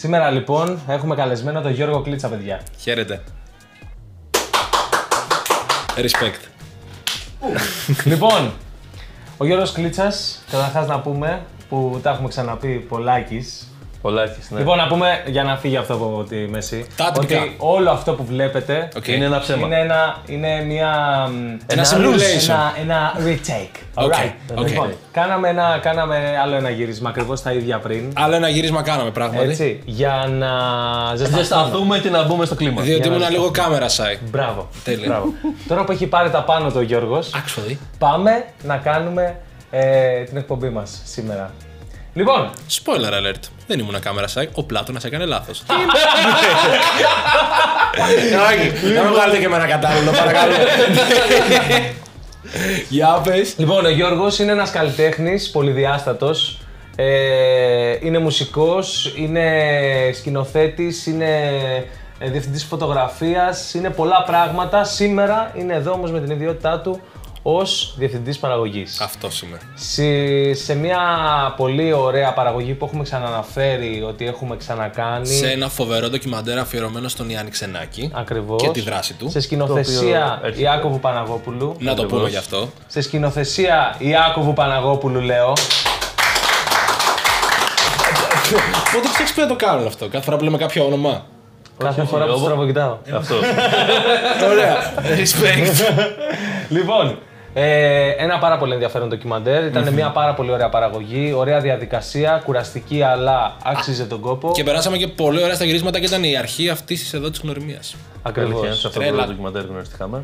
Σήμερα λοιπόν έχουμε καλεσμένο τον Γιώργο Κλίτσα, παιδιά. Χαίρετε. Respect. λοιπόν, ο Γιώργος Κλίτσας, καταρχάς να πούμε, που τα έχουμε ξαναπεί πολλάκις, Πολλάκις, ναι. Λοιπόν, να πούμε για να φύγει αυτό από τη μέση. Τα τυπικά. ότι όλο αυτό που βλέπετε Οκ. Είναι ένα ψέμα. είναι, ένα, είναι μια. μ, Ένα simulation. Ένα, ένα retake. Οκ, Alright. ok. Λοιπόν, κάναμε, ένα, κάναμε άλλο ένα γύρισμα ακριβώς τα ίδια πριν. Άλλο ένα γύρισμα κάναμε πράγματι. Έτσι, για να ζεσταθούμε. Ζεσταθούμε και να μπούμε στο κλίμα. Διότι να ήμουν δεις. λίγο κάμερα σάι. Μπράβο. Τέλεια. Μπράβο. Τώρα που έχει πάρει τα πάνω του ο Γιώργος, Actually. πάμε να κάνουμε ε, την εκπομπή μας σήμερα. Λοιπόν, Spoiler alert. Δεν ήμουν κάμερα σάι. Ο Πλάτωνας έκανε λάθος. Όχι, να μην βγάλετε και εμένα κατάλληλο, παρακαλώ. Για πες. Λοιπόν, ο Γιώργος είναι ένας καλλιτέχνης, πολυδιάστατος. Ε, είναι μουσικός, είναι σκηνοθέτης, είναι ε, διευθυντής φωτογραφίας, είναι πολλά πράγματα. Σήμερα είναι εδώ όμως με την ιδιότητά του ως διευθυντής παραγωγής. Αυτός είμαι. Σε, σε μια πολύ ωραία παραγωγή που έχουμε ξαναναφέρει ότι έχουμε ξανακάνει. Σε ένα φοβερό ντοκιμαντέρ αφιερωμένο στον Ιάννη Ξενάκη. Ακριβώς. Και τη δράση του. Σε σκηνοθεσία Το οποίο έρχεται. Ιάκωβου Παναγόπουλου. Να το πούμε γι' αυτό. Σε σκηνοθεσία Ιάκωβου Παναγόπουλου, λέω. Πότε ξέρει που να το κάνουν αυτό, κάθε φορά που λέμε κάποιο όνομα. Κάθε όχι, φορά που εγώ- σου τραβοκοιτάω. Αυτό. Ωραία. Respect. λοιπόν, ε, ένα πάρα πολύ ενδιαφέρον ντοκιμαντέρ. Ήταν μια πάρα πολύ ωραία παραγωγή, ωραία διαδικασία, κουραστική αλλά άξιζε τον κόπο. Και περάσαμε και πολύ ωραία στα γυρίσματα και ήταν η αρχή αυτής της εδώ της γνωριμίας. Ακριβώς. Αλήθεια, σε αυτό Τρέλα. το ντοκιμαντέρ γνωριστήκαμε.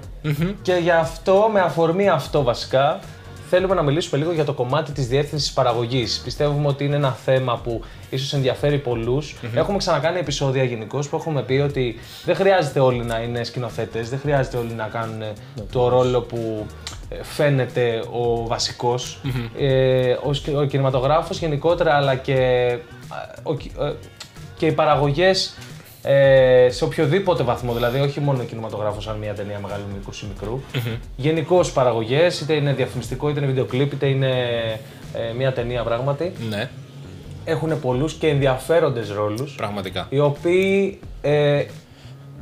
Και γι' αυτό, με αφορμή αυτό βασικά, θέλουμε να μιλήσουμε λίγο για το κομμάτι της διεύθυνσης παραγωγής. Πιστεύουμε ότι είναι ένα θέμα που ίσως ενδιαφέρει πολλούς. Έχουμε ξανακάνει επεισόδια γενικώς που έχουμε πει ότι δεν χρειάζεται όλοι να είναι σκηνοθέτες, δεν χρειάζεται όλοι να κάνουν το ρόλο που ε, φαίνεται ο βασικος Ε, ο, σκη- ο κινηματογράφος γενικότερα αλλά και, ε, ο, κι- ε, και οι παραγωγές ε, σε οποιοδήποτε βαθμό, δηλαδή όχι μόνο ο κινηματογράφος, σαν μια ταινία μεγάλου μήκους ή μικρού. Γενικώς παραγωγές, είτε είναι διαφημιστικό, είτε είναι βιντεοκλίπ, είτε είναι ε, μια ταινία πράγματι. Ναι, Έχουν πολλούς και ενδιαφέροντες ρόλους, πραγματικά. οι οποίοι ε,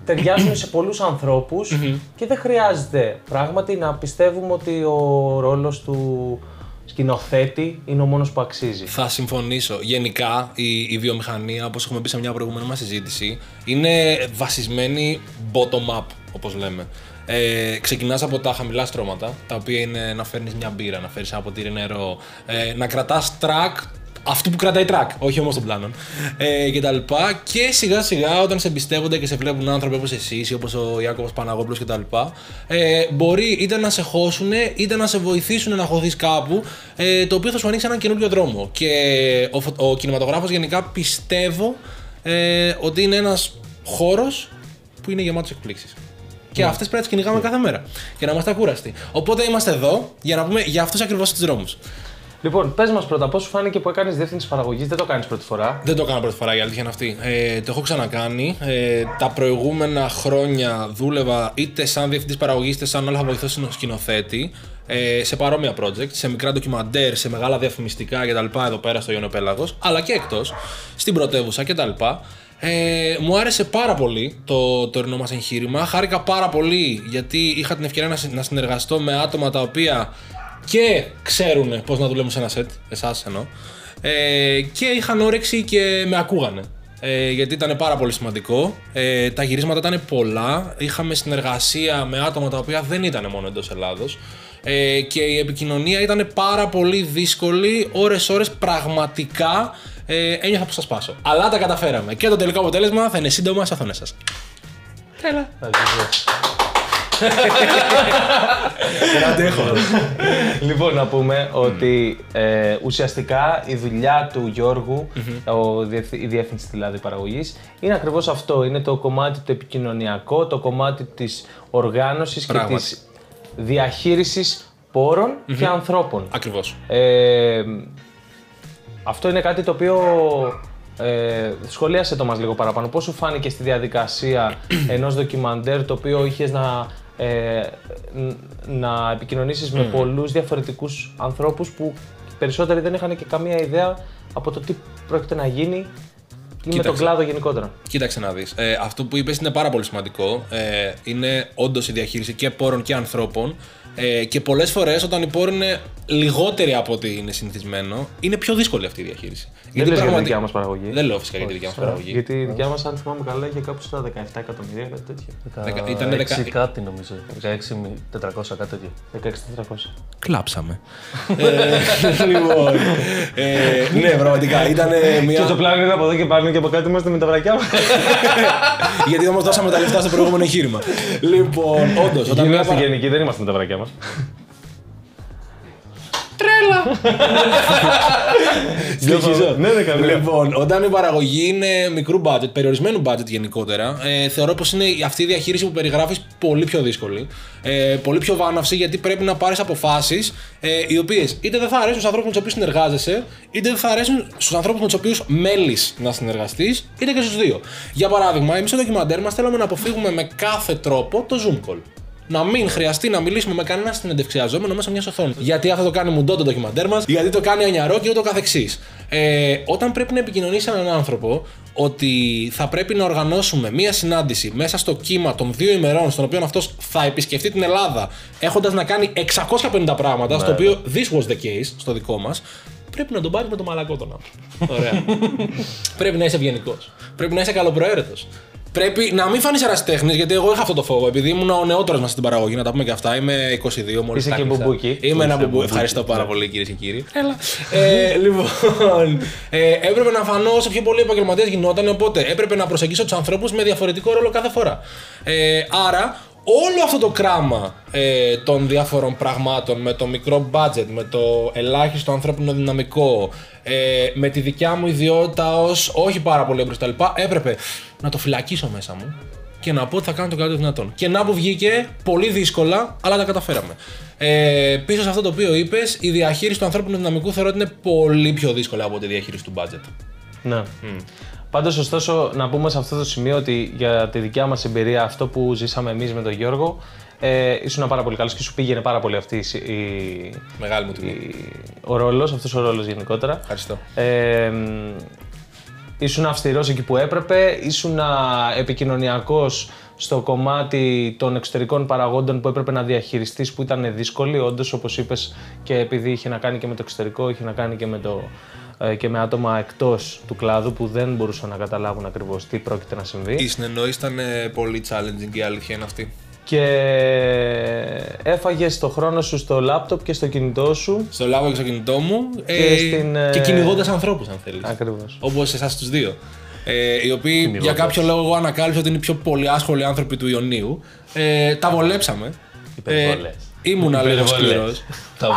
ταιριάζουν σε πολλούς ανθρώπους και δεν χρειάζεται πράγματι να πιστεύουμε ότι ο ρόλος του σκηνοθέτη είναι ο μόνος που αξίζει. Θα συμφωνήσω. Γενικά η, η βιομηχανία, όπως έχουμε πει σε μια προηγούμενη μας συζήτηση, είναι βασισμένη bottom-up, όπως λέμε. Ε, Ξεκινάς από τα χαμηλά στρώματα, τα οποία είναι να φέρνεις μια μπύρα, να φέρεις ένα ποτήρι νερό, ε, να κρατάς track αυτού που κρατάει track, όχι όμως των πλάνων. Ε, και τα λοιπά. Και σιγά σιγά όταν σε εμπιστεύονται και σε βλέπουν άνθρωποι όπως εσείς ή όπως ο Ιάκωβος Παναγόπουλος και τα λοιπά, ε, μπορεί είτε να σε χώσουν είτε να σε βοηθήσουν να χωθείς κάπου, ε, το οποίο θα σου ανοίξει έναν καινούριο δρόμο. Και ο, φω- ο κινηματογράφος γενικά πιστεύω ε, ότι είναι ένας χώρος που είναι γεμάτος εκπλήξεις. Και αυτές πρέπει να τις κυνηγάμε κάθε μέρα. Και να είμαστε ακούραστοι. Οπότε είμαστε εδώ για να πούμε για αυτούς ακριβώς τους δρόμους. Λοιπόν, πες μας πρώτα, πώς σου φάνηκε που έκανες διεύθυνση παραγωγής, δεν το κάνεις πρώτη φορά. Δεν το έκανα πρώτη φορά, η αλήθεια είναι αυτή. Ε, το έχω ξανακάνει. Ε, τα προηγούμενα χρόνια δούλευα είτε σαν διευθυντής παραγωγής είτε σαν άλλο βοηθό σκηνοθέτη ε, σε παρόμοια project, σε μικρά ντοκιμαντέρ, σε μεγάλα διαφημιστικά κτλ. εδώ πέρα στο Ιωνιο Πέλαγος, αλλά και εκτός, στην πρωτεύουσα κτλ. Ε, μου άρεσε πάρα πολύ το τωρινό μας εγχείρημα. Χάρηκα πάρα πολύ γιατί είχα την ευκαιρία να, συ- να συνεργαστώ με άτομα τα οποία και ξέρουν πώς να δουλεύουν σε ένα σετ, εσάς εννοώ. Ε, και είχαν όρεξη και με ακούγανε. Ε, γιατί ήταν πάρα πολύ σημαντικό. Ε, τα γυρίσματα ήταν πολλά. Είχαμε συνεργασία με άτομα τα οποία δεν ήταν μόνο εντός Ελλάδος. Ε, και η επικοινωνία ήταν πάρα πολύ δύσκολη. Ώρες-ώρες πραγματικά ε, ένιωθα που θα σπάσω. Αλλά τα καταφέραμε. Και το τελικό αποτέλεσμα θα είναι σύντομα στι οθόνες σας. Δεν αντέχω. λοιπόν, να πούμε ότι ε, ουσιαστικά η δουλειά του γιωργου ο, διευθυ- η διεύθυνση δηλαδή παραγωγής, είναι ακριβώς αυτό. Είναι το κομμάτι το επικοινωνιακό, το κομμάτι της οργάνωσης και Πράγματι. της διαχείρισης πόρων και ανθρώπων. Ακριβώς. Ε, αυτό είναι κάτι το οποίο ε, σχολίασε το μας λίγο παραπάνω. Πώς σου φάνηκε στη διαδικασία ενός ντοκιμαντέρ το οποίο είχες να, ε, ν- να επικοινωνήσεις με πολλούς διαφορετικούς ανθρώπους που περισσότεροι δεν είχαν και καμία ιδέα από το τι πρόκειται να γίνει ή με τον Κοίταξε. κλάδο γενικότερα. Κοίταξε να δεις. Ε, αυτό που είπες είναι πάρα πολύ σημαντικό. Ε, είναι όντως η διαχείριση και πόρων και ανθρώπων. Ε, και πολλές φορές όταν οι πόροι είναι λιγότεροι από ό,τι είναι συνηθισμένο, είναι πιο δύσκολη αυτή η διαχείριση. Δεν λες για τη πραγματι- δικιά μας παραγωγή. Δεν λέω φυσικά για τη δικιά μας παραγωγή. Γιατί η δικιά μας, αν θυμάμαι καλά, είχε κάπου στα 17 εκατομμύρια, κάτι τέτοιο. Δεκα- ήτανε δεκα- 16 κάτι νομίζω. 16.400 κάτι τέτοιο. 16.400. Κλάψαμε. ε, λοιπόν. Ε, ναι, πραγματικά ήταν μια. Και το πλάνο είναι από εδώ και πάνω και από κάτω είμαστε με τα βρακιά μας. Γιατί όμως δώσαμε τα λεφτά στο προηγούμενο εγχείρημα. λοιπόν, όντως, όταν μια Είμαστε παρα- γενικοί, δεν είμαστε με τα βρακιά μας. Συνεχίζω. Ναι, ναι, καμία. Λοιπόν, όταν η παραγωγή είναι μικρού budget, περιορισμένου budget γενικότερα, ε, θεωρώ πως είναι αυτή η διαχείριση που περιγράφεις πολύ πιο δύσκολη. Ε, πολύ πιο βάναυση γιατί πρέπει να πάρεις αποφάσεις ε, οι οποίες είτε δεν θα αρέσουν στους ανθρώπους με τους οποίους συνεργάζεσαι, είτε δεν θα αρέσουν στους ανθρώπους με τους οποίους μέλεις να συνεργαστείς, είτε και στους δύο. Για παράδειγμα, εμείς στο ντοκιμαντέρ μας θέλαμε να αποφύγουμε με κάθε τρόπο το Zoom call. Να μην χρειαστεί να μιλήσουμε με κανένα συνεντευξιαζόμενο μέσα μιας οθόνης. Γιατί αυτό το κάνει μουντό το ντοκιμαντέρ μας, γιατί το κάνει ανιαρό και ούτω καθεξής. Ε, όταν πρέπει να επικοινωνήσει έναν άνθρωπο ότι θα πρέπει να οργανώσουμε μία συνάντηση μέσα στο κύμα των δύο ημερών, στον οποίο αυτός θα επισκεφτεί την Ελλάδα, έχοντας να κάνει 650 πράγματα, στο οποίο this was the case, στο δικό μας, πρέπει να τον πάρει με το μαλακό τον άνθρωπο. Ωραία. πρέπει να είσαι ευγενικός. Πρέπει να είσαι καλοπροαίρετος. Πρέπει να μην φανείς ερασιτέχνης, γιατί εγώ είχα αυτό το φόβο. Επειδή ήμουν ο νεότερος μας στην παραγωγή, να τα πούμε και αυτά. Είμαι 22 μόλις. Είσαι και μπουμπούκι. Είμαι ένα Είσαι μπουμπού. μπουμπούκι, Ευχαριστώ πάρα ναι. πολύ κυρίες και κύριοι. Έλα. ε, λοιπόν, ε, έπρεπε να φανώ όσο πιο πολύ επαγγελματία γινόταν, οπότε έπρεπε να προσεγγίσω τους ανθρώπους με διαφορετικό ρόλο κάθε φορά. Ε, άρα, όλο αυτό το κράμα ε, των διάφορων πραγμάτων με το μικρό budget, με το ελάχιστο ανθρώπινο δυναμικό, ε, με τη δικιά μου ιδιότητα ως όχι πάρα πολύ εμπρός κτλ. Έπρεπε να το φυλακίσω μέσα μου και να πω ότι θα κάνω το καλύτερο δυνατόν. Και να που βγήκε πολύ δύσκολα, αλλά τα καταφέραμε. Ε, πίσω σε αυτό το οποίο είπες, η διαχείριση του ανθρώπινου δυναμικού θεωρώ ότι είναι πολύ πιο δύσκολη από τη διαχείριση του budget. Ναι. Πάντως, ωστόσο, να πούμε σε αυτό το σημείο ότι για τη δικιά μας εμπειρία, αυτό που ζήσαμε εμείς με τον Γιώργο, ε, ήσουν πάρα πολύ καλός και σου πήγαινε πάρα πολύ αυτή η, συ- η, Μεγάλη μου τιμή. η- ο ρόλος, αυτός ο ρόλος γενικότερα. Ευχαριστώ. Ε, μ, ήσουν αυστηρός εκεί που έπρεπε, ήσουν επικοινωνιακός στο κομμάτι των εξωτερικών παραγόντων που έπρεπε να διαχειριστείς που ήταν δύσκολοι, όντως όπως είπες και επειδή είχε να κάνει και με το εξωτερικό, είχε να κάνει και με, το, ε, και με άτομα εκτός του κλάδου που δεν μπορούσαν να καταλάβουν ακριβώς τι πρόκειται να συμβεί. Η συνεννόηση ήταν ε, πολύ challenging, η αλήθεια είναι αυτή. Και έφαγες το χρόνο σου στο λάπτοπ και στο κινητό σου. Στο λάβω και στο κινητό μου ε, Και στην, ε, και κυνηγώντας ανθρώπους, αν θέλεις. Ακριβώς. Όπως εσάς τους δύο. Ε, οι οποίοι για κάποιο λόγο εγώ ανακάλυψα ότι είναι οι πιο πολύ άσχολοι άνθρωποι του Ιωνίου. Ε, τα βολέψαμε. Υπερβολές. Ήμουνα λίγο σκληρός.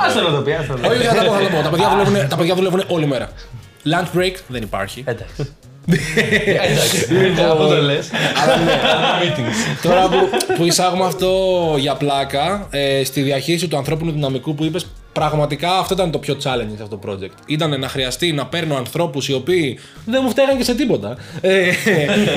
Άστο να το πει, άστο να το πει. Όχι, θα τα πω, θα τα πω. Τα παιδιά δουλεύουν, τα παιδιά δουλεύουν όλη μέρα. Lunch break δεν υπάρχει. Εντάξει. Από το λες. Αλλά ναι, Τώρα που, που εισάγουμε αυτό για πλάκα, ε, στη διαχείριση του ανθρώπινου δυναμικού που είπες, πραγματικά αυτό ήταν το πιο challenging σε αυτό το project. Ήταν να χρειαστεί να παίρνω ανθρώπους οι οποίοι δεν μου φταίγαν και σε τίποτα. Ε,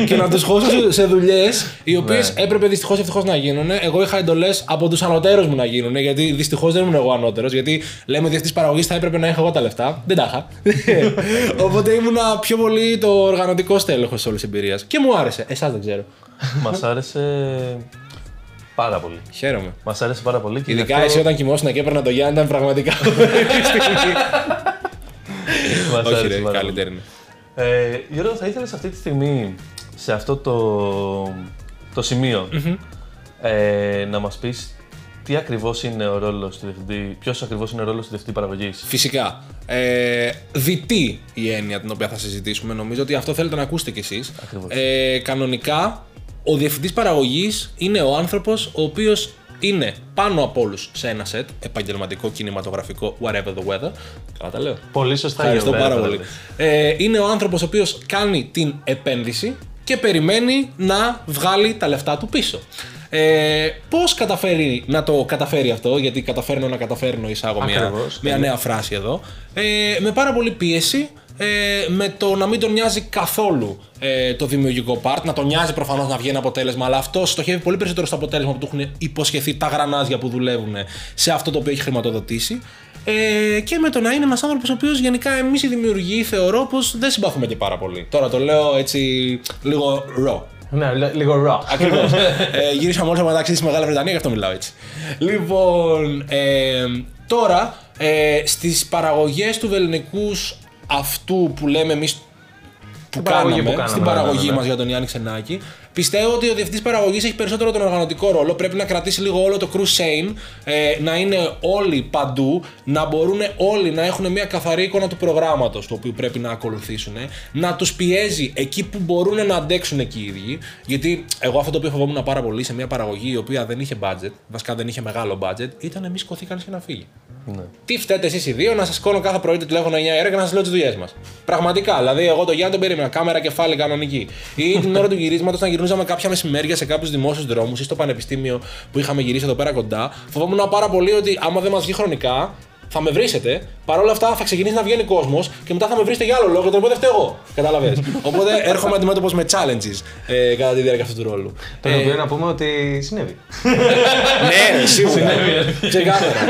και να τους χώσω σε, σε δουλειές οι οποίες έπρεπε δυστυχώς ευτυχώς να γίνουν. Εγώ είχα εντολές από τους ανωτέρους μου να γίνουν, γιατί δυστυχώς δεν ήμουν εγώ ανώτερος. Γιατί λέμε ότι αυτής της παραγωγής θα έπρεπε να έχω εγώ τα λεφτά. Δεν τα είχα. Οπότε ήμουνα πιο πολύ το οργανωτικό στέλεχος της όλης εμπειρίας. Και μου άρεσε. Εσάς δεν ξέρω. Μας άρεσε πάρα πολύ. Χαίρομαι. Μας άρεσε πάρα πολύ. και γι' Ειδικά αυτό εσύ όταν κοιμόσουν και έπαιρνα το Γιάννη ήταν πραγματικά. μας Όχι, άρεσε ρε, πάρα καλύτερη είναι. πολύ. Ε, Γιώργο, θα ήθελες αυτή τη στιγμή, σε αυτό το, το σημειο ε, να μας πεις τι ακριβώς είναι ο ρόλος του διευθυντή, ποιος ακριβώς είναι ο ρόλος του διευθυντή παραγωγής; Φυσικά. Ε, διτή η έννοια την οποία θα συζητήσουμε. Νομίζω ότι αυτό θέλετε να ακούσετε κι εσείς. Ακριβώς. Ε, κανονικά, ο διευθυντής παραγωγής είναι ο άνθρωπος ο οποίος είναι πάνω από όλους σε ένα σετ, επαγγελματικό, κινηματογραφικό, whatever the weather. Καλά τα λέω. Πολύ σωστά Ευχαριστώ Γιώργο. πάρα πολύ. Ε, είναι ο άνθρωπος ο οποίος κάνει την επένδυση και περιμένει να βγάλει τα λεφτά του πίσω. Ε, πώς καταφέρει να το καταφέρει αυτό, γιατί καταφέρνω να καταφέρνω εισάγω μια, Ακριβώς, μια νέα φράση εδώ, ε, με πάρα πολύ πίεση, ε, με το να μην τον νοιάζει καθόλου ε, το δημιουργικό part, να τον νοιάζει προφανώς να βγει ένα αποτέλεσμα, αλλά αυτό στοχεύει πολύ περισσότερο στο αποτέλεσμα που του έχουν υποσχεθεί τα γρανάζια που δουλεύουν σε αυτό το οποίο έχει χρηματοδοτήσει. Ε, και με το να είναι ένας άνθρωπος ο οποίος γενικά εμείς οι δημιουργοί θεωρώ πως δεν συμπαθούμε και πάρα πολύ. Τώρα το λέω έτσι λίγο raw. Ναι, λι- λίγο raw. Ακριβώς. ε, γυρίσαμε όλοι μεταξύ στη Μεγάλης Βρετανίας, γι' αυτό μιλάω έτσι. Λοιπόν, ε, τώρα ε, στις παραγωγές του βεληνικού αυτού που λέμε εμείς που παραγωγή κάναμε, που κάναμε, στην ναι, παραγωγή ναι, ναι. μας για τον Ιάννη Ξενάκη. Πιστεύω ότι ο διευθυντής παραγωγής έχει περισσότερο τον οργανωτικό ρόλο. Πρέπει να κρατήσει λίγο όλο το crew sane, ε, να είναι όλοι παντού, να μπορούν όλοι να έχουν μια καθαρή εικόνα του προγράμματος το οποίο πρέπει να ακολουθήσουν, να τους πιέζει εκεί που μπορούν να αντέξουν εκεί οι ίδιοι. Γιατί εγώ αυτό το οποίο φοβόμουν πάρα πολύ σε μια παραγωγή η οποία δεν είχε budget, βασικά δεν είχε μεγάλο budget, ήταν εμεί κοθεί κανείς και να φύγει. Ναι. Τι φταίτε εσείς οι δύο να σας σηκώνω κάθε πρωί το τηλέφωνο 9 ώρα και να σας λέω τις δουλειές μας. Πραγματικά. Δηλαδή, εγώ το Γιάννη τον περίμενα. Κάμερα κεφάλι κανονική. Ή την ώρα του γυρίσματος, να γυρνούσαμε κάποια μεσημέρια σε κάποιους δημόσιους δρόμους ή στο πανεπιστήμιο που είχαμε γυρίσει εδώ πέρα κοντά. Φοβόμουν πάρα πολύ ότι άμα δεν μας βγει χρονικά, θα με βρίσετε. Παρ' όλα αυτά θα ξεκινήσει να βγαίνει κόσμος και μετά θα με βρίσετε για άλλο λόγο και τον οποίο δεν φταίω εγώ. Κατάλαβες. Οπότε έρχομαι αντιμέτωπος με challenges ε, κατά τη διάρκεια αυτού του ρόλου. Το οποίο να πούμε ότι συνέβη. ναι, σίγουρα. Ξεκάθαρα.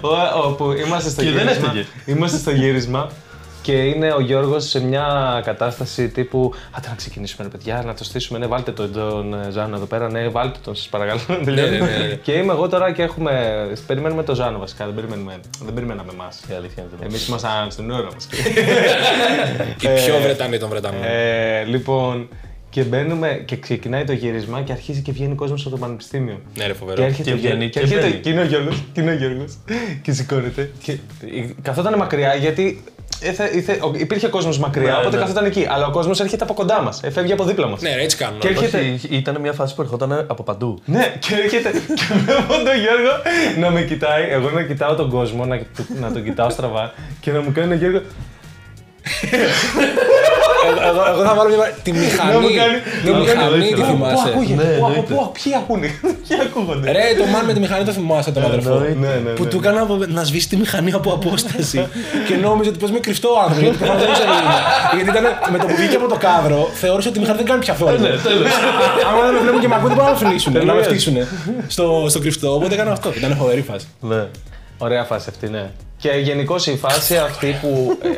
Ο- όπου είμαστε στο Και δεν γύρισμα. έφυγε. Είμαστε στο γύρισμα και είναι ο Γιώργος σε μια κατάσταση τύπου Άντε να ξεκινήσουμε, ρε παιδιά, να το στήσουμε. Ναι, βάλτε τον, τον ε, Ζάνο εδώ πέρα. Ναι, βάλτε τον, σας παρακαλώ. να τελειώνει. ναι, ναι, ναι. Και είμαι εγώ τώρα και έχουμε. Περιμένουμε τον Ζάνο βασικά. Δεν, περιμένουμε, δεν περιμέναμε εμάς. Η αλήθεια είναι ότι Εμείς ήμασταν στην ώρα μας. Οι πιο Βρετανοί των Βρετανών. ε, λοιπόν, και μπαίνουμε και ξεκινάει το γύρισμα και αρχίζει και βγαίνει κόσμος από το πανεπιστήμιο. Ναι, ρε, φοβερό. Και έρχεται, Και ο Γιώργος- βγαίνει και, και έρχεται, μπαίνει. και είναι ο Γιώργος, και είναι ο Γιώργος και σηκώνεται. Και καθόταν μακριά γιατί έθε, ήθε, ο- υπήρχε κόσμος μακριά, Ναι, οπότε ναι. καθόταν εκεί. Αλλά ο κόσμος έρχεται από κοντά μας, ε, φεύγει από δίπλα μας. Ναι, ρε, έτσι κάνουν. Και όλα. έρχεται- Όχι, ήταν μια φάση που ερχόταν από παντού. Ναι, και έρχεται και βλέπω τον Γιώργο να με κοιτάει, εγώ να κοιτάω τον κόσμο, να, να τον κοιτάω στραβά και να μου κάνει ο Γιώργο Εγώ, εγώ, εγώ θα βάλω μια. Τη μηχανή. Να μου κάνει. Τη να μου κάνει- μηχανή τη Πού- Πού θυμάσαι; ακούγεται, Ναι, πού- από εννοείται. πού, ποιοι ακούνε, ποιοι ακούγονται; Ρε, το man με τη μηχανή το θυμάσαι τον αδερφό. εννοείται. Ναι, ναι, Που ναι. του έκανα από- να σβήσει τη μηχανή από απόσταση. και νόμιζε ότι παίζει με κρυφτό άνθρωπο. Γιατί προφανώς δεν ήξερε τι είναι. Γιατί ήταν με το που βγήκε από το κάδρο, θεώρησε ότι η μηχανή δεν κάνει πια θόρυβο. Άμα δεν με βλέπουν και με ακούνε, μπορούν να με φιλήσουν. Να με φτύσουν στο, στο κρυφτό. Οπότε έκανα αυτό. Ήταν φοβερή φάση. Ναι. Ωραία φάση αυτή, ναι. Και γενικώ η φάση αυτή που, ε,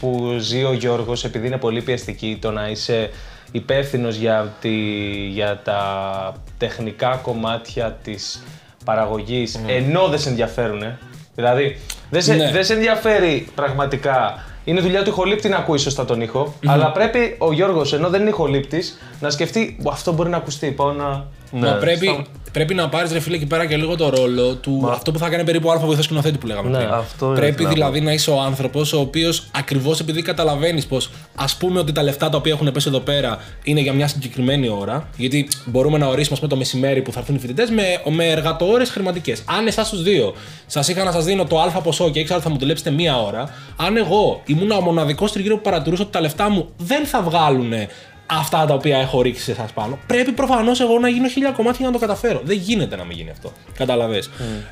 που ζει ο Γιώργος, επειδή είναι πολύ πιεστική, το να είσαι υπεύθυνος για, τη, για τα τεχνικά κομμάτια της παραγωγής, ενώ δεν σε ενδιαφέρουν. Δηλαδή, δεν σε, Ναι. δεν σε ενδιαφέρει πραγματικά. Είναι δουλειά του ηχολήπτη να ακούεις σωστά τον ήχο, αλλά πρέπει ο Γιώργος, ενώ δεν είναι ηχολήπτης, να σκεφτεί «Ου, αυτό μπορεί να ακουστεί, πάω να... Ναι. Μα πρέπει, πρέπει να πάρεις ρε φίλε εκεί πέρα και λίγο το ρόλο του αυτό που θα έκανε περίπου αλφα βοηθός σκηνοθέτη που λέγαμε Ναι, πριν. αυτό είναι πρέπει να πω. δηλαδή να είσαι ο άνθρωπος ο οποίος ακριβώς επειδή καταλαβαίνεις πως ας πούμε ότι τα λεφτά τα οποία έχουν πέσει εδώ πέρα είναι για μια συγκεκριμένη ώρα. Γιατί μπορούμε να ορίσουμε ας πούμε, το μεσημέρι που θα έρθουν οι φοιτητές με, με εργατόρες χρηματικές. Αν εσάς τους δύο σας είχα να σας δίνω το α ποσό και ήξερα ότι θα μου δουλέψετε μία ώρα, αν εγώ ήμουν ο μοναδικός τριγύρω που παρατηρούσα ότι τα λεφτά μου δεν θα βγάλουν αυτά τα οποία έχω ρίξει σε εσά πάνω. Πρέπει προφανώ εγώ να γίνω χίλια κομμάτια για να το καταφέρω. Δεν γίνεται να μην γίνει αυτό. Καταλαβέ.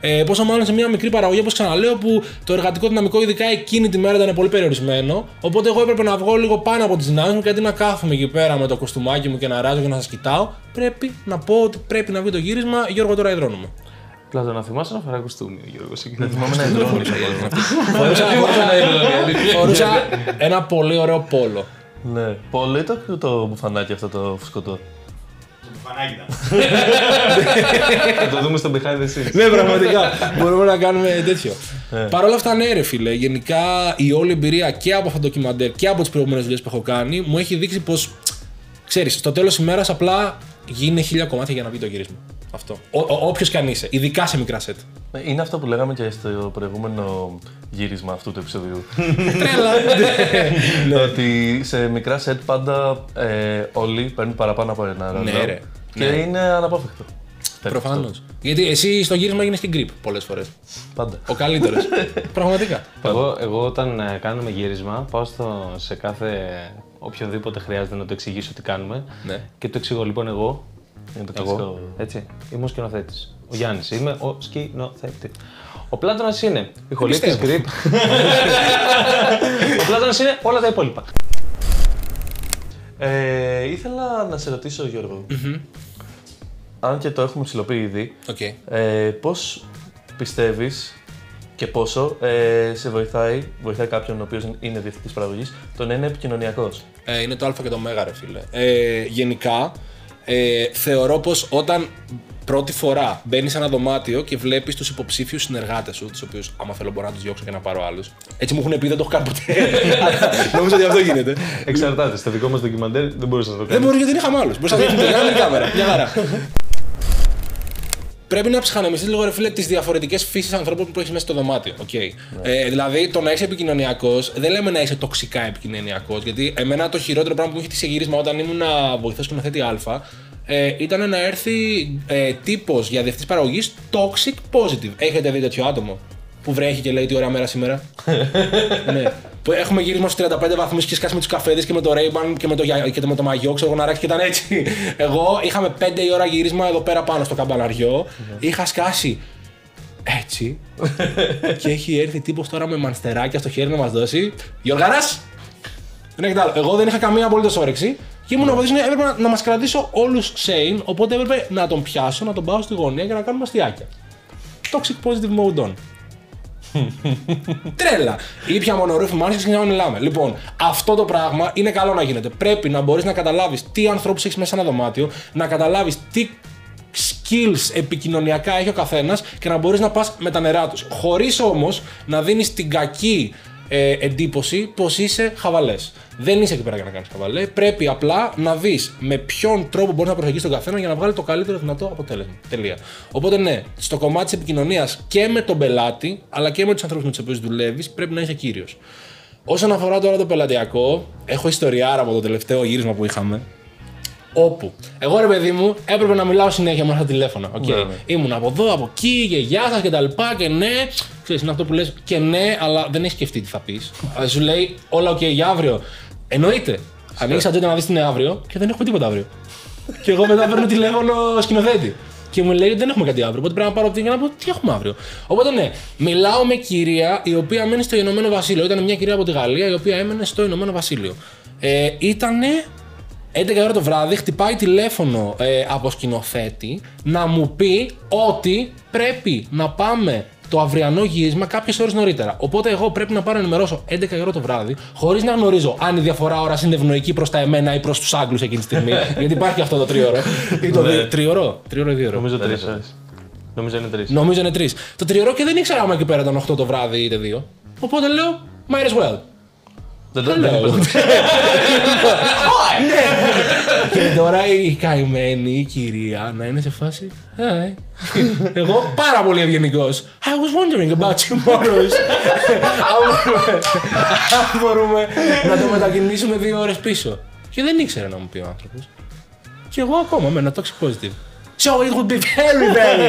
Ε, πόσο μάλλον σε μια μικρή παραγωγή, όπω ξαναλέω, που το εργατικό δυναμικό, ειδικά εκείνη τη μέρα, ήταν πολύ περιορισμένο. Οπότε εγώ έπρεπε να βγω λίγο πάνω από τι δυνάμει μου και αντί να κάθομαι εκεί πέρα με το κοστούμάκι μου και να ράζω και να σα κοιτάω, πρέπει να πω ότι πρέπει να βγει το γύρισμα. Γιώργο, τώρα υδρώνουμε. Πλάτο, να θυμάσαι να φοράει κουστούμι ο Γιώργος. Δεν θυμάμαι να υδρώνει. Φορούσα, φορούσα ένα πολύ ωραίο πόλο. Ναι. Πολύ το, το μπουφανάκι αυτό το φουσκωτό. Φανάκι ήταν. Θα το δούμε στο behind the scenes. Ναι, πραγματικά. Μπορούμε να κάνουμε τέτοιο. Παρ' όλα αυτά, ναι, ρε φίλε. Γενικά η όλη εμπειρία και από αυτό το ντοκιμαντέρ και από τις προηγούμενες δουλειές που έχω κάνει μου έχει δείξει πως. ξέρεις, στο τέλος της ημέρας απλά γίνει χίλια κομμάτια για να βγει το γύρισμα. Αυτό. Όποιος και αν είσαι, ειδικά σε μικρά σετ. Ε, Είναι αυτό που λέγαμε και στο προηγούμενο γύρισμα αυτού του επεισοδίου. Τρέλα. Ναι. Ότι σε μικρά σετ πάντα ε, όλοι παίρνουν παραπάνω από ένα ρόλο. Ναι, ρε. Και Ναι. είναι αναπόφευκτο. Προφανώς. Γιατί εσύ στο γύρισμα έγινε και grip πολλές φορές. Πάντα. Ο καλύτερος. Πραγματικά. Εγώ, εγώ όταν ε, κάνουμε γύρισμα, πάω στο, σε κάθε οποιονδήποτε χρειάζεται να το εξηγήσω τι κάνουμε. Ναι. Και το εξηγώ λοιπόν εγώ. Είναι το Εγώ, κλασικό. έτσι. Είμαι ο σκηνοθέτης. Ο Γιάννης. Είμαι ο σκηνοθέτης. Ο Πλάτωνας είναι ηχολήπτης πιστεύω. grip. ο Πλάτωνας είναι όλα τα υπόλοιπα. Ε, ήθελα να σε ρωτήσω, Γιώργο, αν και το έχουμε ψιλοπεί ήδη, Οκ. ε, πώς πιστεύεις και πόσο ε, σε βοηθάει, βοηθάει κάποιον ο οποίος είναι διευθυντής παραγωγής το να είναι επικοινωνιακός; Ε, είναι το Α και το Μ, ρε φίλε. Ε, γενικά, ε, θεωρώ πως όταν πρώτη φορά μπαίνεις σε ένα δωμάτιο και βλέπεις τους υποψήφιους συνεργάτες σου, τους οποίους άμα θέλω μπορώ να τους διώξω και να πάρω άλλους. Έτσι μου έχουν πει, δεν το έχω κάνει ποτέ. Νομίζω ότι αυτό γίνεται. Εξαρτάται. Στο δικό μας ντοκιμαντέρ δεν μπορούσε να το Δεν κάνεις. μπορεί γιατί δεν είχαμε άλλους. Μπορείς να δείχνεις την κάμερα. Μια χαρά. Πρέπει να ψυχανεμιστεί λίγο, ρε φίλε, τις διαφορετικές φύσεις ανθρώπων που έχεις μέσα στο δωμάτιο. Okay. Ε, δηλαδή, το να είσαι επικοινωνιακός, δεν λέμε να είσαι τοξικά επικοινωνιακός. Γιατί εμένα το χειρότερο πράγμα που μου έχει τύχει σε γύρισμα όταν ήμουν βοηθός σκηνοθέτη Α ε, ήταν να έρθει ε, τύπος για διευθυντής παραγωγής toxic positive. Έχετε δει τέτοιο άτομο που βρέχει και λέει τι ωραία μέρα σήμερα; ναι. Που έχουμε γύρισμα στους 35 βαθμούς και σκάσει με τους καφέδες και με το Ray-Ban και με το, για- και με το μαγιό, ξέρω εγώ να ράξει και ήταν έτσι. Εγώ είχαμε 5 η ώρα γύρισμα εδώ πέρα πάνω στο καμπαναριό. Είχα σκάσει έτσι. και έχει έρθει τύπος τώρα με μανστεράκια στο χέρι να μας δώσει. Γιώργαρα! Δεν έχετε άλλο. Εγώ δεν είχα καμία απολύτως όρεξη. Και ήμουν ο έπρεπε να, να μας κρατήσω όλους sane. Οπότε έπρεπε να τον πιάσω, να τον πάω στη γωνία και να κάνουμε αστιάκια. Toxic positive mode on. Τρέλα. Ήπια μονορούφι μάλιστα και ξεκινάμε να μιλάμε. Λοιπόν, αυτό το πράγμα είναι καλό να γίνεται. Πρέπει να μπορείς να καταλάβεις τι ανθρώπους έχεις μέσα σε ένα δωμάτιο, να καταλάβεις τι skills επικοινωνιακά έχει ο καθένας και να μπορείς να πας με τα νερά τους. Χωρίς όμως να δίνεις την κακή ε, εντύπωση πως είσαι χαβαλές. Δεν είσαι εκεί πέρα για να κάνεις χαβαλέ. Πρέπει απλά να δεις με ποιον τρόπο μπορείς να προσεγγίσεις τον καθένα για να βγάλει το καλύτερο δυνατό αποτέλεσμα. Τελεία. Οπότε ναι, στο κομμάτι της επικοινωνίας και με τον πελάτη, αλλά και με τους ανθρώπους με τους οποίους δουλεύεις, πρέπει να είσαι κύριος. Όσον αφορά τώρα το πελατειακό, έχω ιστοριάρα από το τελευταίο γύρισμα που είχαμε. Όπου εγώ ρε παιδί μου έπρεπε να μιλάω συνέχεια με αυτά τα τηλέφωνα. Okay. Ναι, ναι. Ήμουν από εδώ, από εκεί και γεια σας και τα λοιπά και ναι. Ξέρεις, είναι αυτό που λες και ναι, αλλά δεν έχεις σκεφτεί τι θα πεις. Σου λέει όλα οκ για αύριο. Εννοείται. Ανοίγει ατζέντα να δεις τι είναι αύριο και δεν έχουμε τίποτα αύριο. και εγώ μετά παίρνω τηλέφωνο σκηνοθέτη. Και μου λέει ότι δεν έχουμε κάτι αύριο. Οπότε πρέπει να πάρω την και να πω τι έχουμε αύριο. Οπότε ναι, μιλάω με κυρία η οποία μένει στο Ηνωμένο Βασίλειο. Ήταν μια κυρία από τη Γαλλία η οποία έμενε στο Ηνωμένο Βασίλειο. Ε, ήτανε 11 ώρα το βράδυ χτυπάει τηλέφωνο ε, από σκηνοθέτη να μου πει ότι πρέπει να πάμε το αυριανό γύρισμα κάποιες ώρες νωρίτερα. Οπότε εγώ πρέπει να πάρω να ενημερώσω 11 ώρα το βράδυ, χωρίς να γνωρίζω αν η διαφορά ώρα είναι ευνοϊκή προς τα εμένα ή προς τους Άγγλους εκείνη τη στιγμή. γιατί υπάρχει αυτό το τρίωρο. ή το Ναι. δι- τρίωρο. Τρίωρο ή δύο Νομίζω τρεις. ξέρω. Νομίζω είναι τρεις. Νομίζω είναι τρεις. Το τριωρό και δεν ήξερα άμα εκεί πέρα ήταν 8 το βράδυ είτε 2. Οπότε λέω, might as well. Δεν το δεν Hello. είπες το- Και τώρα η καημένη η κυρία να είναι σε φάση. Hi. Εγώ πάρα πολύ ευγενικός. I was wondering about tomorrow's. Αν μπορούμε- Αν μπορούμε να το μετακινήσουμε δύο ώρες πίσω. Και δεν ήξερε να μου πει ο άνθρωπος. Και εγώ ακόμα με ένα toxic positive. So it would be very, very,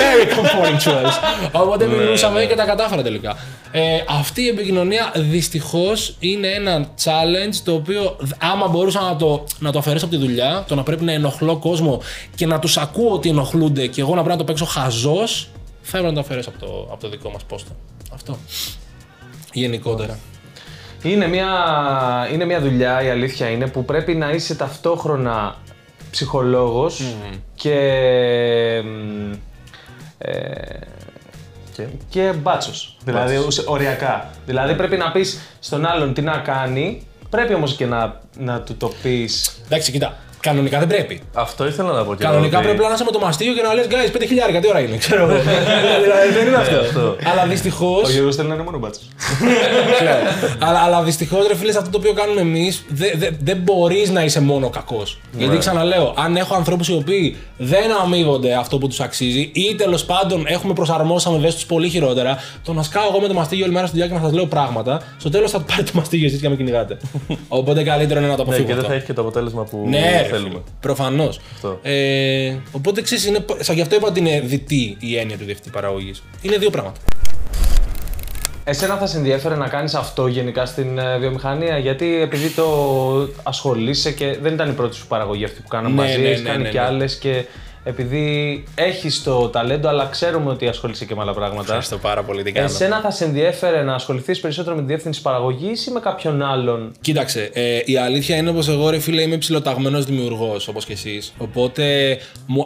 very comforting to us. Οπότε μιλούσαμε και τα κατάφερα τελικά. Ε, αυτή η επικοινωνία δυστυχώς είναι ένα challenge το οποίο δ- άμα μπορούσα να το, να το αφαιρέσω από τη δουλειά, το να πρέπει να ενοχλώ κόσμο και να τους ακούω ότι ενοχλούνται και εγώ να πρέπει να το παίξω χαζός, θα έπρεπε να το αφαιρέσω από το, από το δικό μας πόστο. Αυτό. Γενικότερα. Είναι μια, είναι μια δουλειά, η αλήθεια είναι, που πρέπει να είσαι ταυτόχρονα ψυχολόγος και, μ, ε, Και- και μπάτσος. Δηλαδή ουσε- οριακά. Δηλαδή πρέπει να πεις στον άλλον τι να κάνει, πρέπει όμως και να, να του το πεις. Εντάξει, κοίτα. Κανονικά δεν πρέπει. Αυτό ήθελα να πω και εγώ, Κανονικά ότι- πρέπει να είσαι με το μαστίγιο και να λες guys 5 χιλιάρικα, τι ώρα είναι, ξέρω εγώ. δηλαδή δεν είναι αυτό. αυτό. Αλλά δυστυχώ. Ο Γιώργος θέλει να είναι μόνο μπάτσος. αλλά αλλά δυστυχώς, ρε φίλε, σε αυτό το οποίο κάνουμε εμείς, δεν δε, δεν μπορείς να είσαι μόνο κακός. Γιατί ξαναλέω, αν έχω ανθρώπους οι οποίοι δεν αμείβονται αυτό που τους αξίζει ή τέλος πάντων έχουμε προσαρμόσει αμοιβές τους πολύ χειρότερα, το να σκάω εγώ με το μαστίγιο όλη μέρα στη δουλειά και να σας λέω πράγματα, στο τέλος θα πάρετε το μαστίγιο εσείς και να με κυνηγάτε. Οπότε καλύτερο είναι να το Ναι, αποφύγουμε. και δεν αυτό. θα έχει και το αποτέλεσμα που Ναι, θέλουμε. Προφανώς. Αυτό. Ε, οπότε ξέρεις, είναι, σαν γι' αυτό είπα ότι είναι δυτή η έννοια του διευθυντή παραγωγής. Είναι δύο πράγματα. Εσένα θα σε ενδιαφέρε να κάνεις αυτό γενικά στην ε, βιομηχανία, γιατί επειδή το ασχολείσαι και δεν ήταν η πρώτη σου παραγωγή αυτή που κάναμε Ναι, μαζί, ναι, έχεις ναι, κάνει ναι, και ναι. άλλες και επειδή έχεις το ταλέντο, αλλά ξέρουμε ότι ασχολείσαι και με άλλα πράγματα. Ευχαριστώ πάρα πολύ, τι κάνω. Εσένα θα σε ενδιέφερε να ασχοληθείς περισσότερο με τη διεύθυνση παραγωγής ή με κάποιον άλλον; Κοίταξε, ε, η αλήθεια είναι πως εγώ ρε φίλε είμαι ψηλοταγμένος δημιουργός όπως και εσείς. Οπότε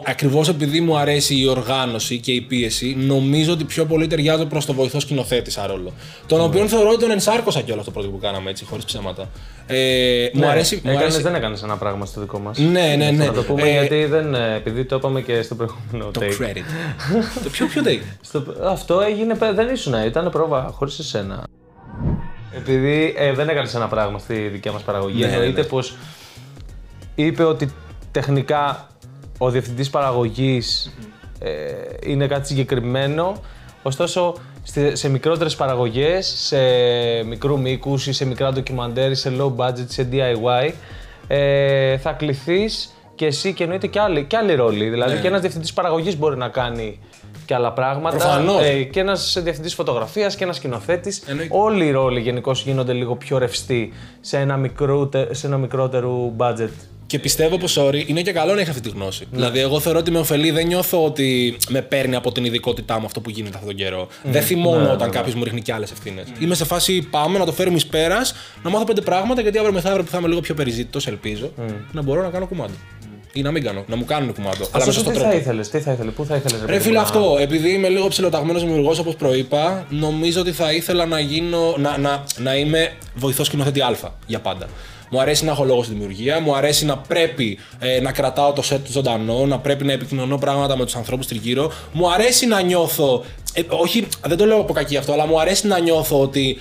ακριβώς επειδή μου αρέσει η οργάνωση και η πίεση, νομίζω ότι πιο πολύ ταιριάζω προς το βοηθό σκηνοθέτη σαν ρόλο. Τον οποίο θεωρώ ότι τον ενσάρκωσα κιόλας το πρώτο που κάναμε έτσι, χωρίς ψέματα. Ε, μου Ναι, αρέσει. Μου έκανες, αρέσει... δεν έκανες ένα πράγμα στο δικό μας. Ναι, ναι, ναι. Να το πούμε Ε, γιατί δεν. ε, Επειδή το είπαμε και στο προηγούμενο Το take. credit. το πιο πιο take; Στο, αυτό έγινε, πε- δεν ήσουν, ήταν πρόβα χωρίς εσένα. Επειδή ε, δεν έκανες ένα πράγμα στη δικιά μας παραγωγή, Ναι, εννοείται ναι. πως είπε ότι τεχνικά ο διευθυντής παραγωγής ε, είναι κάτι συγκεκριμένο. Ωστόσο, στη- σε μικρότερες παραγωγές, σε μικρού μήκους ή σε μικρά ντοκιμαντέρ ή σε low budget, σε DIY, ε, θα κληθείς και εσύ και εννοείται και άλλοι, και άλλοι ρόλοι. Δηλαδή Ναι. και ένας διευθυντής παραγωγής μπορεί να κάνει και άλλα πράγματα. Προφανώς. Ε, και ένας διευθυντής φωτογραφίας και ένας σκηνοθέτης. Εννοείται. Όλοι οι ρόλοι γενικώς γίνονται λίγο πιο ρευστοί σε ένα, μικρούτε, σε ένα μικρότερο budget. Και πιστεύω πως sorry, είναι και καλό να έχει αυτή τη γνώση. Ναι. Δηλαδή, εγώ θεωρώ ότι με ωφελεί, δεν νιώθω ότι με παίρνει από την ειδικότητά μου αυτό που γίνεται αυτόν τον καιρό. Δεν θυμώνω Ναι, όταν κάποιος μου ρίχνει και άλλες ευθύνες. Είμαι σε φάση πάμε να το φέρουμε εις πέρας, να μάθω πέντε πράγματα γιατί αύριο μεθαύριο που θα είμαι λίγο πιο περιζήτητος, ελπίζω, να μπορώ να κάνω κουμάντο. Ή να μην κάνω, να μου κάνουν κουμάντο. Αλλά με Ωστόσο, σωστό τι τρόπο. θα ήθελες, τι θα ήθελες, πού θα ήθελες Ρε φίλε, αυτό, επειδή είμαι λίγο ψηλοταγμένος δημιουργός, όπως προείπα, νομίζω ότι θα ήθελα να, γίνω, να, να, να είμαι βοηθός σκηνοθέτη Α για πάντα. Μου αρέσει να έχω λόγο στη δημιουργία, μου αρέσει να πρέπει ε, να κρατάω το σετ ζωντανό, να πρέπει να επικοινωνώ πράγματα με τους ανθρώπους τριγύρω. Μου αρέσει να νιώθω. ε, όχι, δεν το λέω από κακή αυτό, αλλά μου αρέσει να νιώθω ότι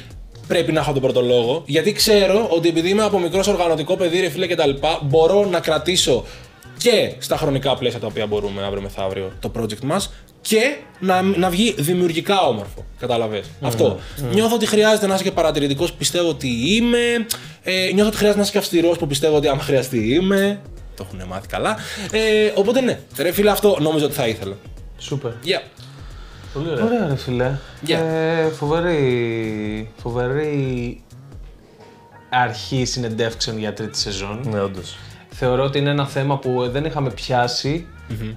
πρέπει να έχω τον πρώτο λόγο. Γιατί ξέρω ότι επειδή είμαι από μικρός οργανωτικό παιδί, ρε φίλε κτλ., μπορώ να κρατήσω και στα χρονικά πλαίσια τα οποία μπορούμε αύριο μεθαύριο το project μας και να, να βγει δημιουργικά όμορφο. Καταλαβες. Αυτό. Νιώθω ότι χρειάζεται να είσαι και παρατηρητικός που πιστεύω ότι είμαι. Ε, νιώθω ότι χρειάζεται να είσαι και αυστηρός που πιστεύω ότι αν χρειαστεί είμαι. Το έχουν μάθει καλά. Ε, οπότε ναι, ρε φίλε, αυτό νομίζω ότι θα ήθελα. Σούπερ. Yeah. Πολύ ωραία. Ωραία, ρε φίλε. Yeah. Ε, φοβερή, φοβερή αρχή συνεντεύξεων για τρίτη σεζόν. Ναι, όντως. Θεωρώ ότι είναι ένα θέμα που δεν είχαμε πιάσει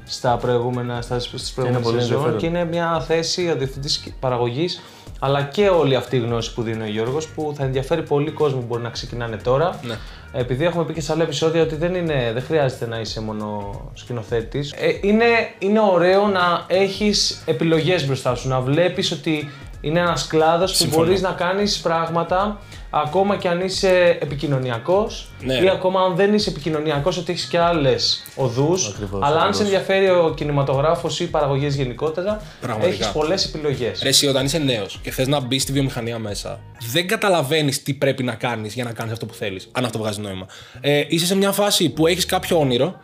στα προηγούμενα, στα, στις προηγούμενες πολύ σεζόν ενδιαφέρον. και είναι μια θέση ο διευθυντής παραγωγής αλλά και όλη αυτή η γνώση που δίνει ο Γιώργος που θα ενδιαφέρει πολύ κόσμο που μπορεί να ξεκινάνε τώρα. Ναι. Επειδή έχουμε πει και σε άλλα επεισόδια ότι δεν, είναι, δεν χρειάζεται να είσαι μόνο σκηνοθέτης. Ε, είναι, είναι ωραίο να έχεις επιλογές μπροστά σου, να βλέπεις ότι είναι ένας κλάδος που Συμφωνώ. μπορείς να κάνεις πράγματα ακόμα και αν είσαι επικοινωνιακός Ναι, ή ρε. ακόμα αν δεν είσαι επικοινωνιακός ότι έχεις και άλλες οδούς Ακριβώς, αλλά αν ακριβώς. σε ενδιαφέρει ο κινηματογράφος ή οι παραγωγές γενικότερα Πραγματικά. έχεις πολλές επιλογές. Ρε, εσύ όταν είσαι νέος και θες να μπεις στη βιομηχανία μέσα, δεν καταλαβαίνεις τι πρέπει να κάνεις για να κάνεις αυτό που θέλεις. Αν αυτό βγάζει νόημα. Ε, είσαι σε μια φάση που έχεις κάποιο όνειρο,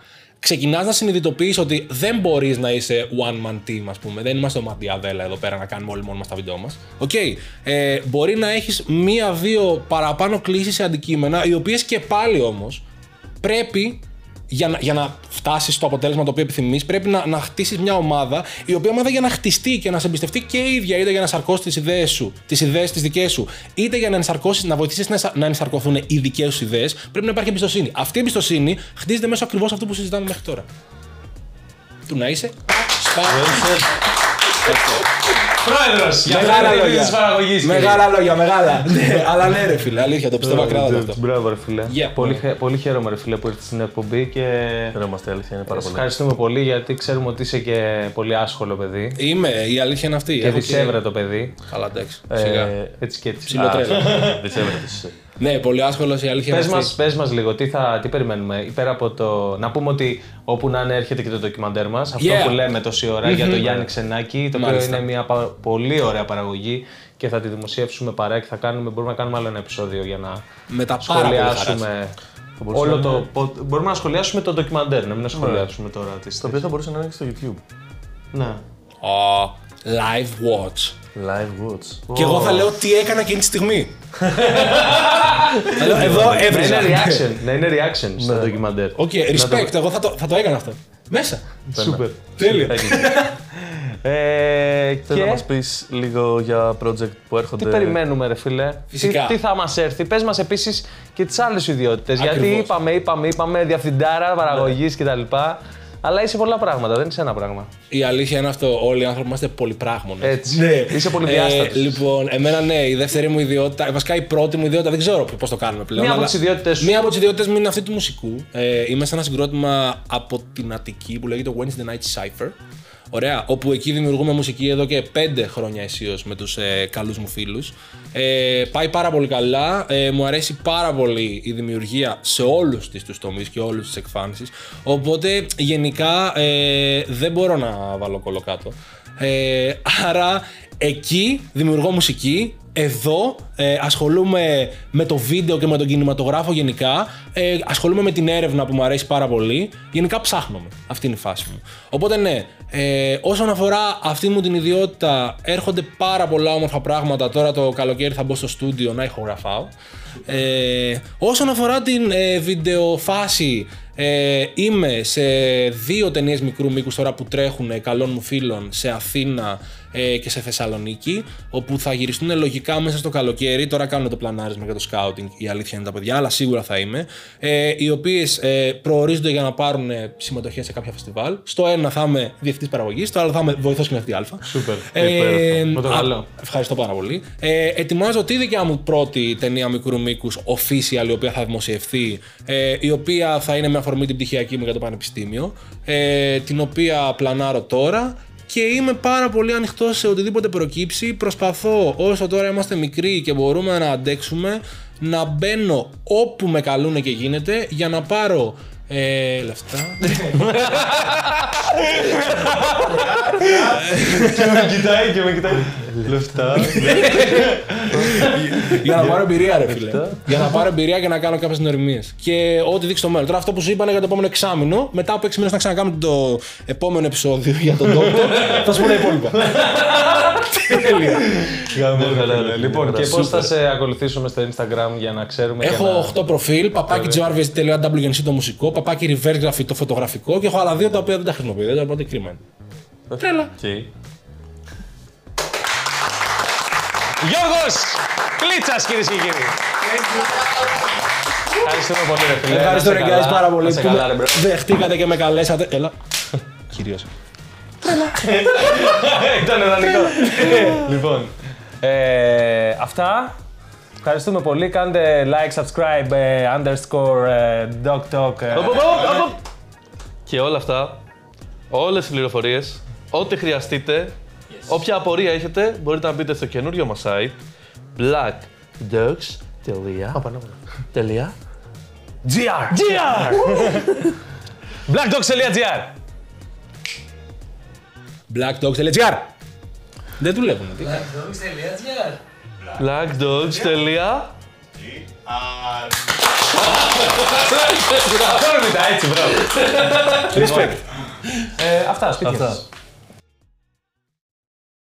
ξεκινάς να συνειδητοποιείς ότι δεν μπορείς να είσαι one man team, ας πούμε. Δεν είμαστε ο Madeon εδώ πέρα να κάνουμε όλοι μόνοι μας τα βίντεο μας. Οκ. Ε, μπορεί να έχεις μία-δύο παραπάνω κλήσεις σε αντικείμενα, οι οποίες και πάλι όμως πρέπει για να, για να φτάσεις στο αποτέλεσμα το οποίο επιθυμείς, πρέπει να, να χτίσεις μια ομάδα, η οποία ομάδα για να χτιστεί και να σε εμπιστευτεί και η ίδια, είτε για να ενσαρκώσει τις ιδέες σου, τις ιδέες τις δικές σου, είτε για να, ενσαρκώσεις, να βοηθήσεις να, ενσα- να ενσαρκωθούν οι δικές σου ιδέες, πρέπει να υπάρχει εμπιστοσύνη. Αυτή η εμπιστοσύνη χτίζεται μέσω ακριβώς αυτού που συζητάμε μέχρι τώρα. Του να είσαι. Σπα... Πρόεδρος! Μεγάλα λόγια. της παραγωγής. κύριε. Μεγάλα λόγια, μεγάλα. Ναι, Αλλά ναι, ρε φίλε, αλήθεια, το πιστεύω ακράδαντα αυτό. Μπράβο, ρε φίλε. Yeah. Πολύ, χαι- πολύ χαίρομαι, ρε φίλε, που ήρθες στην εκπομπή και Χαιρόμαστε, αλήθεια είναι πάρα σε πολύ. ευχαριστούμε πολύ γιατί ξέρουμε ότι είσαι και πολύ άσχολο παιδί. Είμαι, η αλήθεια είναι αυτή. Και Έχω δυσέβρετο παιδί. Καλά, εντάξει. Σιγά. Ε, Έτσι και έτσι. Ψιλοτρέλα. Δυσέβρετος. Ναι, πολύ άσχολος η αλήθεια Πες είναι μας, αυτή. πες μας λίγο, τι, θα, τι περιμένουμε, πέρα από το... Να πούμε ότι όπου να είναι έρχεται και το ντοκιμαντέρ μας, αυτό Yeah. που λέμε τόση ώρα για το Γιάννη Ξενάκη, το οποίο Μάλιστα. είναι μια πα- πολύ ωραία παραγωγή και θα τη δημοσιεύσουμε παρά και θα κάνουμε, μπορούμε να κάνουμε άλλο ένα επεισόδιο για να Με τα πάρα πολύ χαράς. σχολιάσουμε μπορούσαμε όλο να- το... πο- Μπορούμε να σχολιάσουμε το ντοκιμαντέρ, να μην σχολιάσουμε τώρα τις Το οποίο θα μπορούσε να είναι και στο YouTube. Ναι. Ω, live watch. Live Watch. Και εγώ θα λέω τι έκανα εκείνη τη στιγμή. Θα λέω, Εδώ Να έβριζα. είναι reaction, να είναι reaction στο ντοκιμαντέρ. Ok, respect, εγώ θα το, θα το έκανα αυτό. Μέσα. Σούπερ. Τέλεια. Ε, Θέλω να και μας πεις λίγο για project που έρχονται. τι περιμένουμε ρε φίλε, Φυσικά. τι, τι θα μας έρθει, πες μας επίσης και τις άλλες σου ιδιότητες, γιατί Ακριβώς. είπαμε, είπαμε, είπαμε, διευθυντάρα, παραγωγής κτλ. Αλλά είσαι πολλά πράγματα, δεν είσαι ένα πράγμα. Η αλήθεια είναι αυτό. Όλοι οι άνθρωποι είμαστε πολυπράγμονες. Έτσι. Είσαι πολυδιάστατος. Ε, λοιπόν, εμένα ναι, η δεύτερη μου ιδιότητα, βασικά η πρώτη μου ιδιότητα, δεν ξέρω πώς το κάνουμε πλέον. Μία από αλλά τις ιδιότητες σου. Μία από τις ιδιότητες μου είναι αυτή του μουσικού. Ε, είμαι σε ένα συγκρότημα από την Αττική που λέγεται Wednesday Night Cypher. Ωραία, όπου εκεί δημιουργούμε μουσική εδώ και 5 χρόνια αισίως με τους ε, καλούς μου φίλους. Ε, πάει πάρα πολύ καλά, ε, μου αρέσει πάρα πολύ η δημιουργία σε όλους τις τους τομείς και όλους τις εκφάνσεις. Οπότε γενικά ε, δεν μπορώ να βάλω κολοκάτω. Ε, άρα εκεί δημιουργώ μουσική, εδώ ε, ασχολούμαι με το βίντεο και με τον κινηματογράφο γενικά. Ε, ασχολούμαι με την έρευνα που μου αρέσει πάρα πολύ. Γενικά ψάχνομαι. Αυτή είναι η φάση μου. Οπότε ναι, ε, όσον αφορά αυτή μου την ιδιότητα, έρχονται πάρα πολλά όμορφα πράγματα. Τώρα το καλοκαίρι θα μπω στο στούντιο να ηχογραφάω. Ε, όσον αφορά την ε, βιντεοφάση, ε, είμαι σε δύο ταινίες μικρού μήκους τώρα που τρέχουν ε, καλών μου φίλων σε Αθήνα ε, και σε Θεσσαλονίκη, όπου θα γυριστούν λογικά μέσα στο καλοκαίρι. Τώρα κάνουμε το πλανάρισμα για το scouting, η αλήθεια είναι τα παιδιά, αλλά σίγουρα θα είμαι. Ε, οι οποίες ε, προορίζονται για να πάρουν ε, συμμετοχές σε κάποια φεστιβάλ. Στο ένα θα είμαι διευθυντής παραγωγής, στο άλλο θα είμαι βοηθός σκηνοθετή Α. Σούπερ. Ε, Με το α, καλό. Ευχαριστώ πάρα πολύ. Ε, ετοιμάζω τη δικιά μου πρώτη ταινία μικρού μήκους, official, η οποία θα δημοσιευθεί, ε, η οποία θα είναι με αφορμή την πτυχιακή μου για το πανεπιστήμιο, ε, την οποία πλανάρω τώρα και είμαι πάρα πολύ ανοιχτός σε οτιδήποτε προκύψει. Προσπαθώ όσο τώρα είμαστε μικροί και μπορούμε να αντέξουμε να μπαίνω όπου με καλούνε και γίνεται για να πάρω ε, λεφτά. Και με κοιτάει και με κοιτάει. Λεφτά. για να πάρω εμπειρία, ρε φίλε. για να πάρω εμπειρία και να κάνω κάποιες νοημίε. Και ό,τι δείξει το μέλλον. Τώρα αυτό που σου είπανε για το επόμενο εξάμεινο, μετά από 6 μήνες να ξανακάνουμε το επόμενο επεισόδιο για τον τόπο, θα σου πω τα υπόλοιπα. Τέλεια. Λοιπόν, και πώς θα σε ακολουθήσουμε στο Instagram για να ξέρουμε. και να- Έχω 8 προφίλ, παπάκι jarvis.wgnc το μουσικό, παπάκι reverse graphic το φωτογραφικό και έχω άλλα δύο τα οποία δεν τα χρησιμοποιώ. Οπότε κρίμα είναι. Τρέλα. Γιώργος Κλίτσας κυρίες και κύριοι. Ευχαριστούμε πολύ ρε φίλε. Ευχαριστώ Να ρε είσαι guys καλά. πάρα πολύ Να είσαι που καλά, ρε, με bro. δεχτήκατε και με καλέσατε. Έλα. Κυρίως. Ήταν ιδανικό. λοιπόν, ε, αυτά. Ευχαριστούμε πολύ. Κάντε like, subscribe, ε, underscore, ε, dog talk. ε, Οπ, οπ, οπ, οπ. Και όλα αυτά, όλες τις πληροφορίες, ό,τι χρειαστείτε, όποια απορία έχετε, μπορείτε να μπείτε στο καινούριο μας site blackdogs.gr GR. Blackdogs.gr Blackdogs.gr Δεν δουλεύουν. τι; blackdogs.gr Αυτό είναι μετά, έτσι, μπράβο. Respect. Ε, αυτά, σπίτια Αυτά. σας.